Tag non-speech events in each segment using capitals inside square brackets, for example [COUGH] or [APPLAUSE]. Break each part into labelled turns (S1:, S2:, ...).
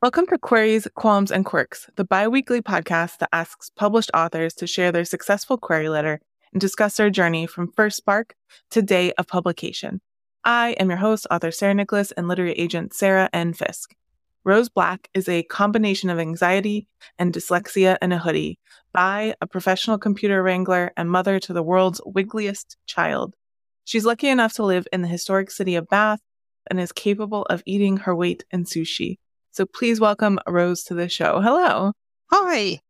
S1: Welcome to Queries, Qualms, and Quirks, the bi weekly podcast that asks published authors to share their successful query letter and discuss their journey from first spark to day of publication. I am your host, author Sarah Nicholas, and literary agent Sarah N. Fisk. Rose Black is a combination of anxiety and dyslexia in a hoodie bi a professional computer wrangler and mother to the world's wiggliest child. She's lucky enough to live in the historic city of Bath and is capable of eating her weight in sushi. So please welcome Rose to the show. Hello.
S2: Hi.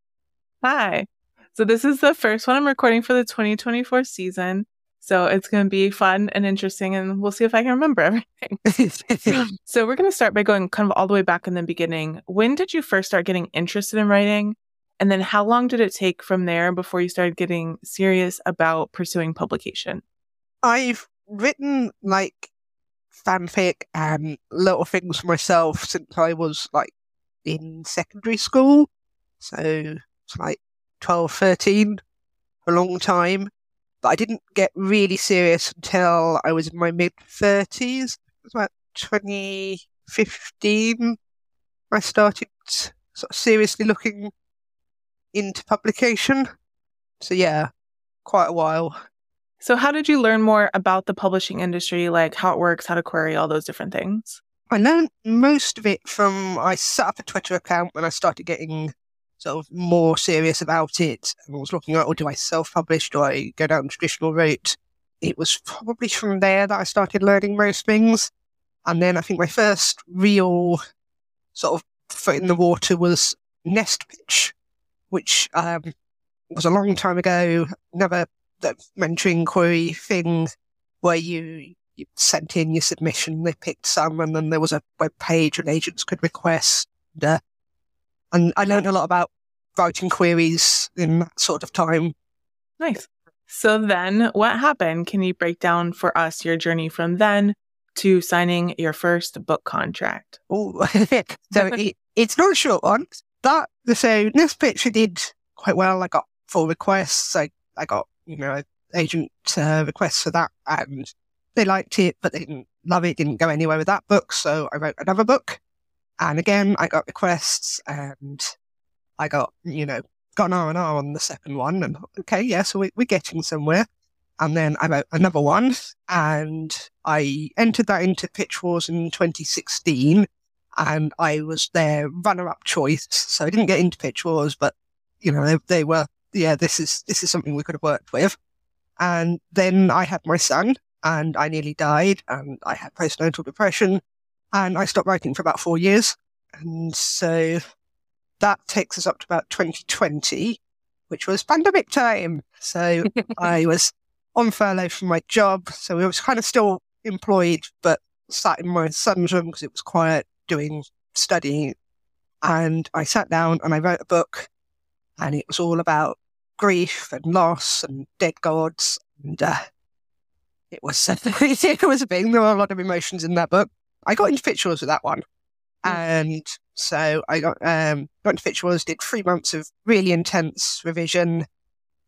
S1: Hi. So this is the first one I'm recording for the 2024 season. So it's going to be fun and interesting, and we'll see if I can remember [LAUGHS] everything. [LAUGHS] so we're going to start by going kind of all the way back in the beginning. When did you first start getting interested in writing? And then how long did it take from there before you started getting serious about pursuing publication?
S2: I've written like fanfic and little things myself since I was like in secondary school. So it's like 12, 13 a long time. But I didn't get really serious until I was in my mid 30s. It was about 2015. I started sort of seriously looking into publication. So yeah, quite a while.
S1: So, how did you learn more about the publishing industry, like how it works, how to query, all those different things?
S2: I learned most of it from I set up a Twitter account when I started getting sort of more serious about it. I was looking at, oh, do I self publish? Do I go down the traditional route? It was probably from there that I started learning most things. And then I think my first real sort of foot in the water was Nest Pitch, which um, was a long time ago. Never the mentoring query thing where you, you sent in your submission, they picked some, and then there was a web page and agents could request. Uh, and I learned a lot about writing queries in that sort of time.
S1: Nice. So then what happened? Can you break down for us your journey from then to signing your first book contract?
S2: Oh, [LAUGHS] so it, it's not a short one. That, so this pitch I did quite well. I got full requests. I, I got you know, agent uh, requests for that, and they liked it, but they didn't love it, didn't go anywhere with that book. So I wrote another book, and again, I got requests, and I got, you know, got an R and R on the second one, and okay, yeah, so we, we're getting somewhere. And then I wrote another one, and I entered that into Pitch Wars in 2016, and I was their runner-up choice. So I didn't get into Pitch Wars, but you know, they, they were yeah, this is this is something we could have worked with. And then I had my son, and I nearly died, and I had postnatal depression, and I stopped writing for about four years. And so that takes us up to about 2020, which was pandemic time. So [LAUGHS] I was on furlough from my job, so I was kind of still employed, but sat in my son's room because it was quiet, doing studying. And I sat down and I wrote a book and it was all about grief and loss and dead gods. And uh, it was [LAUGHS] it was a thing. There were a lot of emotions in that book. I got into Wars with that one, mm. and so I got um, got into Wars. Did three months of really intense revision.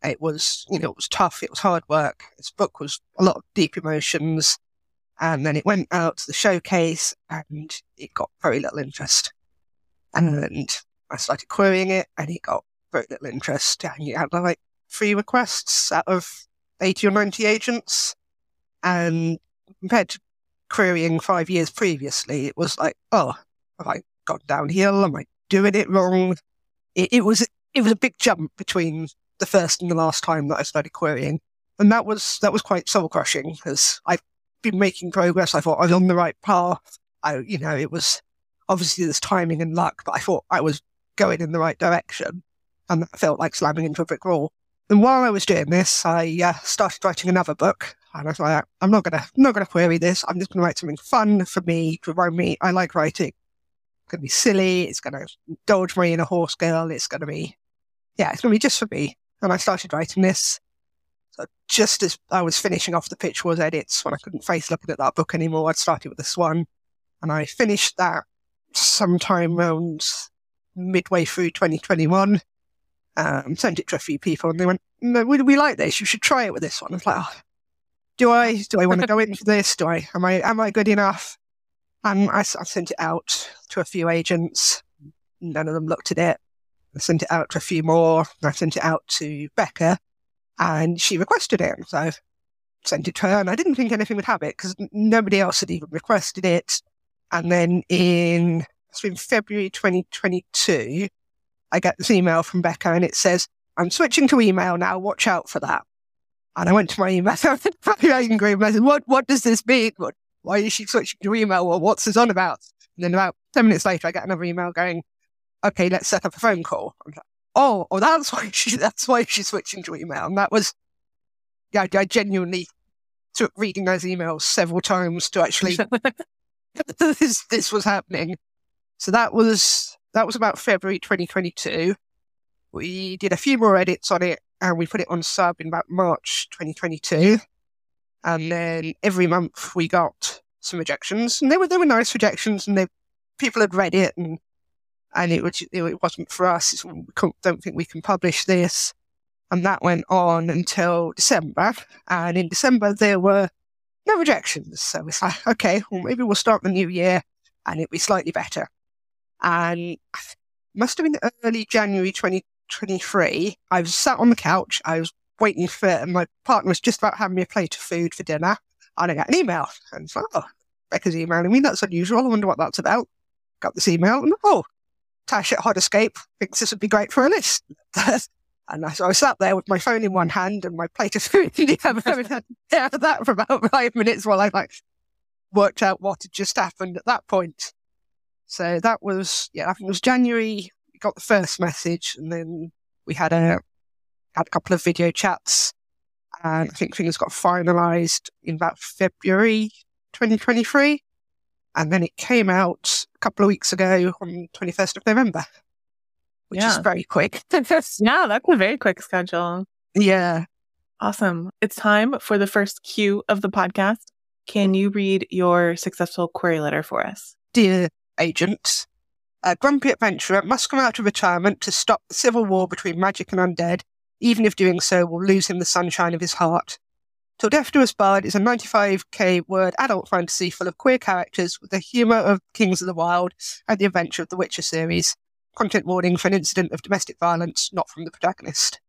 S2: It was you know it was tough. It was hard work. This book was a lot of deep emotions. And then it went out to the showcase and it got very little interest. And I started querying it and it got very little interest. You had like three requests out of 80 or 90 agents. And compared to querying five years previously, it was like, oh, have I gone downhill? Am I doing it wrong? It, it was it was a big jump between the first and the last time that I started querying. And that was that was quite soul crushing because I've been making progress. I thought I was on the right path. I you know, it was obviously there's timing and luck, but I thought I was going in the right direction and that felt like slamming into a brick wall. And while I was doing this, I uh, started writing another book. And I was like, I'm not gonna, not gonna query this. I'm just gonna write something fun for me to remind me. I like writing. It's gonna be silly. It's gonna indulge me in a horse girl. It's gonna be, yeah, it's gonna be just for me. And I started writing this. So just as I was finishing off the Pitch Wars edits, when I couldn't face looking at that book anymore, I'd started with this one, and I finished that sometime around midway through 2021 um, sent it to a few people, and they went, no, we, we like this. You should try it with this one." I was like, oh, "Do I? Do I want to go [LAUGHS] into this? Do I? Am I? Am I good enough?" And I, I, sent it out to a few agents, None of them looked at it. I sent it out to a few more. I sent it out to Becca and she requested it. So I sent it to her and I didn't think anything would have it because nobody else had even requested it. And then in, it's been February 2022, I get this email from Becca and it says, I'm switching to email now. Watch out for that. And I went to my email. [LAUGHS] I was very angry. I said, what, what does this mean? What, why is she switching to email? Well, what's this on about? And then about 10 minutes later, I get another email going, okay, let's set up a phone call. Like, oh, oh, that's why [LAUGHS] she, that's why she's switching to email. And that was, yeah, I genuinely took reading those emails several times to actually, [LAUGHS] this, this was happening. So that was, that was about February 2022. We did a few more edits on it and we put it on sub in about March 2022. And then every month we got some rejections, and they were they were nice rejections, and they people had read it, and and it was it wasn't for us. we don't think we can publish this, and that went on until December. And in December there were no rejections, so it's like okay, well maybe we'll start the new year, and it'll be slightly better. And must have been early January 2023. I was sat on the couch. I was waiting for and my partner was just about having me a plate of food for dinner. And I got an email. And it's like, oh, Becca's emailing me. That's unusual. I wonder what that's about. Got this email. And oh, Tash at Hodderscape thinks this would be great for a list. [LAUGHS] and I, so I sat there with my phone in one hand and my plate of food in the other. had that for about five minutes while I like worked out what had just happened at that point. So that was, yeah, I think it was January. We got the first message and then we had a, had a couple of video chats and I think things got finalized in about February 2023. And then it came out a couple of weeks ago on 21st of November, which yeah. is very quick. [LAUGHS]
S1: yeah, that's a very quick schedule.
S2: Yeah.
S1: Awesome. It's time for the first cue of the podcast. Can you read your successful query letter for us?
S2: Dear agent, a grumpy adventurer must come out of retirement to stop the civil war between magic and undead even if doing so will lose him the sunshine of his heart. Till Death Do Us Part is a 95k word adult fantasy full of queer characters with the humour of Kings of the Wyld and the adventure of the Witcher series. Content warning for an incident of domestic violence not from the protagonist.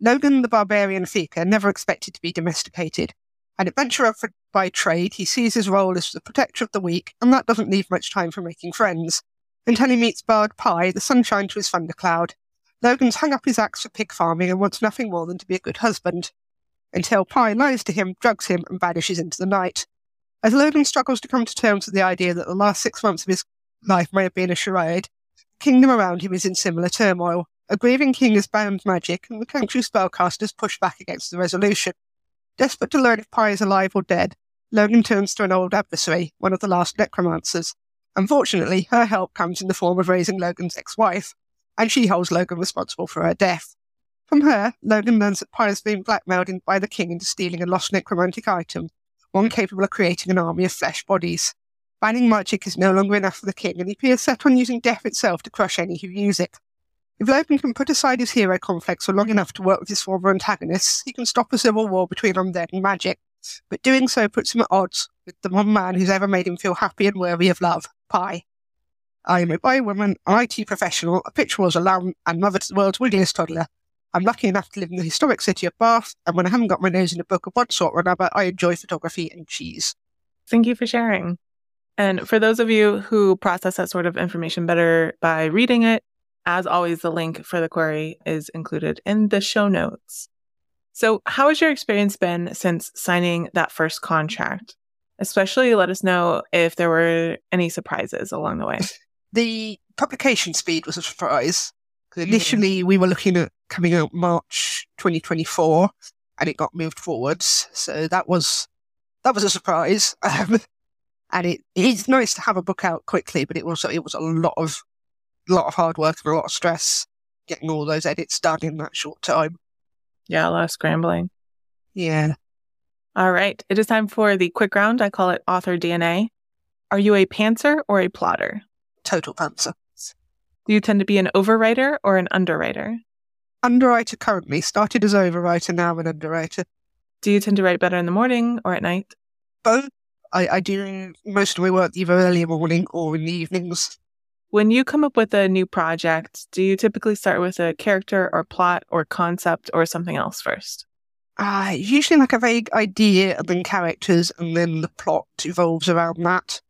S2: Logan the barbarian Fika never expected to be domesticated. An adventurer by trade, he sees his role as the protector of the weak, and that doesn't leave much time for making friends. Until he meets Bard Pie, the sunshine to his thundercloud, Logan's hung up his axe for pig farming and wants nothing more than to be a good husband. Until Pie lies to him, drugs him, and vanishes into the night. As Logan struggles to come to terms with the idea that the last six months of his life may have been a charade, the kingdom around him is in similar turmoil. A grieving king has banned magic, and the country's spellcasters push back against the resolution. Desperate to learn if Pie is alive or dead, Logan turns to an old adversary, one of the last necromancers. Unfortunately, her help comes in the form of raising Logan's ex-wife, and she holds Logan responsible for her death. From her, Logan learns that Pie has been blackmailed by the king into stealing a lost necromantic item, one capable of creating an army of flesh bodies. Banning magic is no longer enough for the king, and he appears set on using death itself to crush any who use it. If Logan can put aside his hero complex for long enough to work with his former antagonists, he can stop a civil war between undead and magic. But doing so puts him at odds with the one man who's ever made him feel happy and worthy of love, Pie. I am a bi woman, an IT professional, a pitch wars alum, and mother to the world's wiggliest toddler. I'm lucky enough to live in the historic city of Bath, and when I haven't got my nose in a book of one sort or another, I enjoy photography and cheese.
S1: Thank you for sharing. And for those of you who process that sort of information better by reading it, as always, the link for the query is included in the show notes. So, how has your experience been since signing that first contract? Especially let us know if there were any surprises along the way. [LAUGHS]
S2: The publication speed was a surprise. Initially, we were looking at coming out March 2024, and it got moved forwards. So that was that was a surprise. [LAUGHS] Um, and it, it is nice to have a book out quickly, but it was it was a lot of lot of hard work and a lot of stress getting all those edits done in that short time.
S1: Yeah, a lot of scrambling.
S2: Yeah.
S1: All right. It is time for the quick round. I call it author DNA. Are you a pantser or a plotter?
S2: total pantser.
S1: Do you tend to be an overwriter or an underwriter?
S2: Underwriter currently. Started as overwriter, now an underwriter.
S1: Do you tend to write better in the morning or at night?
S2: Both. I, I do most of my work either early in the morning or in the evenings.
S1: When you come up with a new project, do you typically start with a character or plot or concept or something else first?
S2: Uh, usually like a vague idea and then characters and then the plot evolves around that.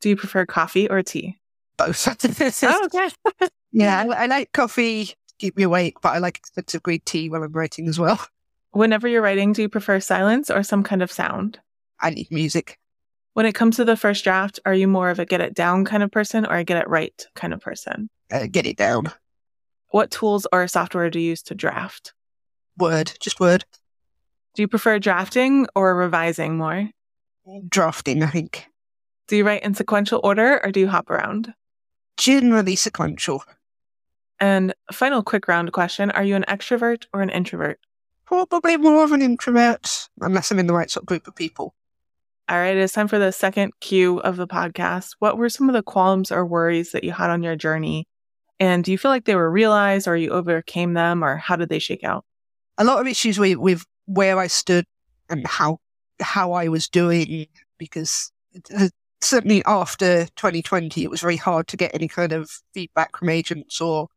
S1: Do you prefer coffee or tea?
S2: Both. [LAUGHS]
S1: oh, okay. [LAUGHS]
S2: yeah, I, I like coffee to keep me awake, but I like expensive green tea when I'm writing as well.
S1: Whenever you're writing, do you prefer silence or some kind of sound?
S2: I need music.
S1: When it comes to the first draft, are you more of a get it down kind of person or a get it right kind of person?
S2: Uh, get it down.
S1: What tools or software do you use to draft?
S2: Word, just word.
S1: Do you prefer drafting or revising more?
S2: Drafting, I think.
S1: Do you write in sequential order or do you hop around?
S2: Generally sequential.
S1: And final quick round question Are you an extrovert or an introvert?
S2: Probably more of an introvert, unless I'm in the right sort of group of people.
S1: All right, it's time for the second cue of the podcast. What were some of the qualms or worries that you had on your journey? And do you feel like they were realized or you overcame them or how did they shake out?
S2: A lot of issues with, with where I stood and how how I was doing because uh, certainly after 2020 it was very hard to get any kind of feedback from agents or,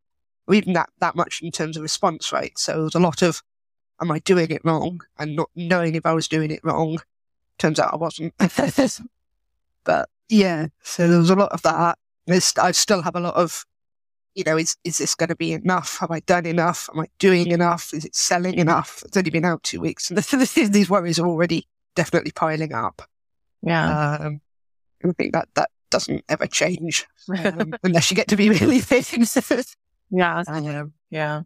S2: or even that that much in terms of response rate. So there was a lot of am I doing it wrong and not knowing if I was doing it wrong. Turns out I wasn't. [LAUGHS] but yeah, so there was a lot of that. I still have a lot of you know, is is this going to be enough? Have I done enough? Am I doing enough? Is it selling enough? It's only been out two weeks, and [LAUGHS] these worries are already definitely piling up.
S1: Yeah,
S2: um, I think that that doesn't ever change [LAUGHS] um, unless you get to be really famous.
S1: yeah,
S2: um,
S1: yeah,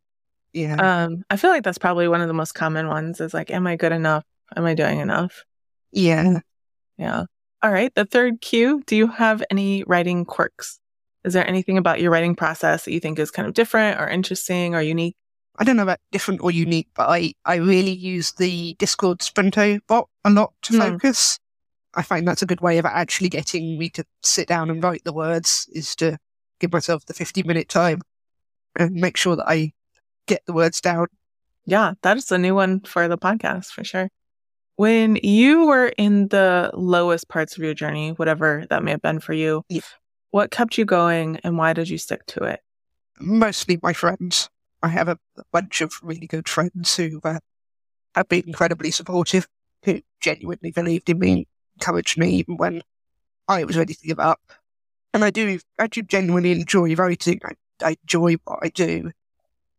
S2: yeah.
S1: Um, I feel like that's probably one of the most common ones. Is like, am I good enough? Am I doing enough?
S2: Yeah,
S1: yeah. All right. The third cue. Do you have any writing quirks? Is there anything about your writing process that you think is kind of different or interesting or unique?
S2: I don't know about different or unique, but I, I really use the Discord Sprinto bot a lot to mm. focus. I find that's a good way of actually getting me to sit down and write the words is to give myself the 50 minute time and make sure that I get the words down.
S1: Yeah, that is a new one for the podcast for sure. When you were in the lowest parts of your journey, whatever that may have been for you,
S2: yeah.
S1: What kept you going and why did you stick to it?
S2: Mostly my friends. I have a, a bunch of really good friends who uh, have been incredibly supportive, who genuinely believed in me, encouraged me even when I was ready to give up. And I do, I do genuinely enjoy writing. I, I enjoy what I do.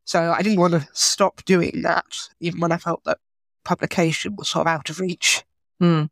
S2: So I didn't want to stop doing that, even when I felt that publication was sort of out of reach.
S1: Hmm.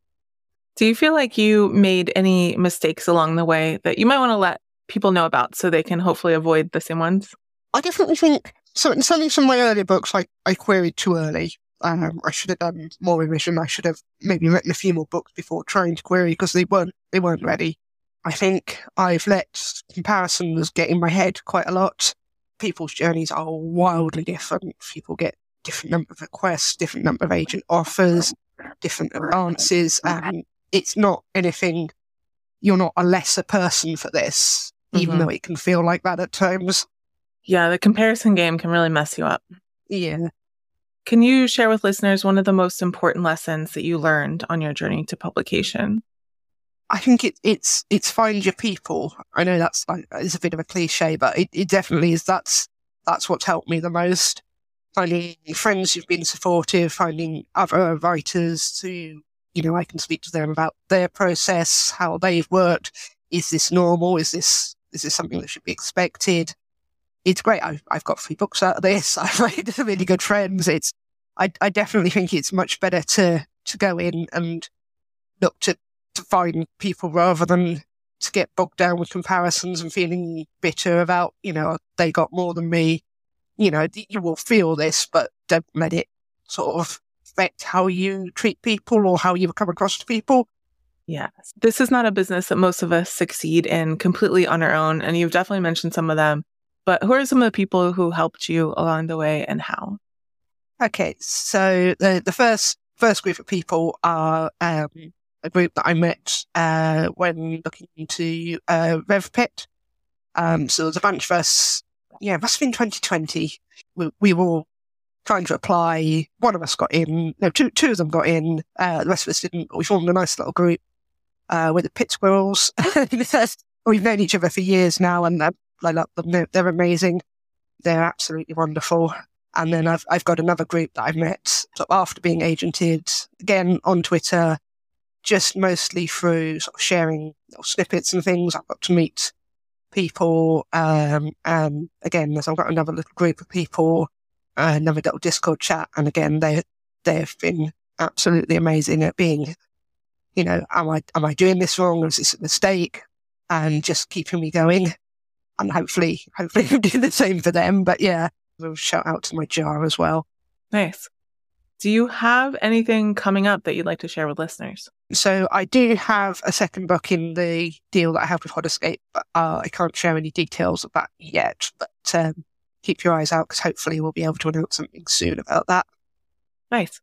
S1: Do you feel like you made any mistakes along the way that you might want to let people know about so they can hopefully avoid the same ones?
S2: I definitely think so. In some of my earlier books, I, I queried too early. Um, I should have done more revision. I should have maybe written a few more books before trying to query because they weren't they weren't ready. I think I've let comparisons get in my head quite a lot. People's journeys are wildly different. People get different number of requests, different number of agent offers, different advances, and it's not anything, you're not a lesser person for this, mm-hmm. even though it can feel like that at times.
S1: Yeah, the comparison game can really mess you up.
S2: Yeah.
S1: Can you share with listeners one of the most important lessons that you learned on your journey to publication?
S2: I think it, it's it's find your people. I know that's like, it's a bit of a cliche, but it, it definitely is. That's that's what's helped me the most. Finding friends who've been supportive, finding other writers who you know, I can speak to them about their process, how they've worked. Is this normal? Is this, is this something that should be expected? It's great. I've, I've got three books out of this. [LAUGHS] I've made really good friends. It's, I, I definitely think it's much better to, to go in and look to, to find people rather than to get bogged down with comparisons and feeling bitter about, you know, they got more than me. You know, you will feel this, but don't let it sort of affect how you treat people or how you come across to people.
S1: Yes. This is not a business that most of us succeed in completely on our own. And you've definitely mentioned some of them. But who are some of the people who helped you along the way and how?
S2: Okay. So the, the first, first group of people are, um, a group that I met, uh, when looking into, uh, RevPit. Um, so there's a bunch of us. Yeah, it must have been 2020. We, we were all trying to apply. One of us got in. No, two two of them got in. Uh, the rest of us didn't. We formed a nice little group uh, with the pit squirrels. [LAUGHS] we've known each other for years now, and I love them. They're, they're amazing. They're absolutely wonderful. And then I've I've got another group that I've met after being agented again on Twitter, just mostly through sort of sharing snippets and things. I've got to meet people, um, and again, I've got another little group of people, uh, another little Discord chat, and again, they they've been absolutely amazing at being, you know, am I am I doing this wrong? Is this a mistake? And just keeping me going, and hopefully, hopefully, [LAUGHS] I'm doing the same for them. But yeah, a shout out to my jar as well.
S1: Nice. Do you have anything coming up that you'd like to share with listeners?
S2: So I do have a second book in the deal that I have with Hodderscape, but uh, I can't share any details of that yet. But um, keep your eyes out because hopefully we'll be able to announce something soon about that.
S1: Nice.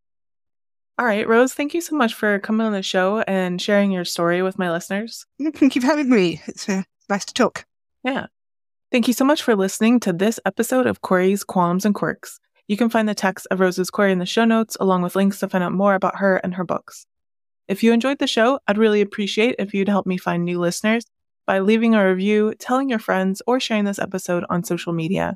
S1: All right, Rose, thank you so much for coming on the show and sharing your story with my listeners. [LAUGHS]
S2: Thank you for having me. It's uh, nice to talk.
S1: Yeah. Thank you so much for listening to this episode of Queries, Qualms, and Quirks. You can find the text of Rose's query in the show notes, along with links to find out more about her and her books. If you enjoyed the show, I'd really appreciate if you'd help me find new listeners by leaving a review, telling your friends, or sharing this episode on social media.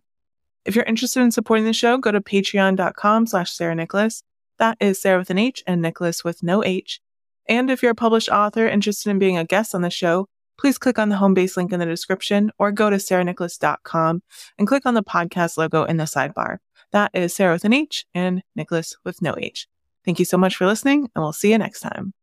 S1: If you're interested in supporting the show, go to patreon.com slash Sarah Nicholas. That is Sarah with an H and Nicholas with no H. And if you're a published author interested in being a guest on the show, please click on the home base link in the description or go to sarahnicholas.com and click on the podcast logo in the sidebar. That is Sarah with an H and Nicholas with no H. Thank you so much for listening, and we'll see you next time.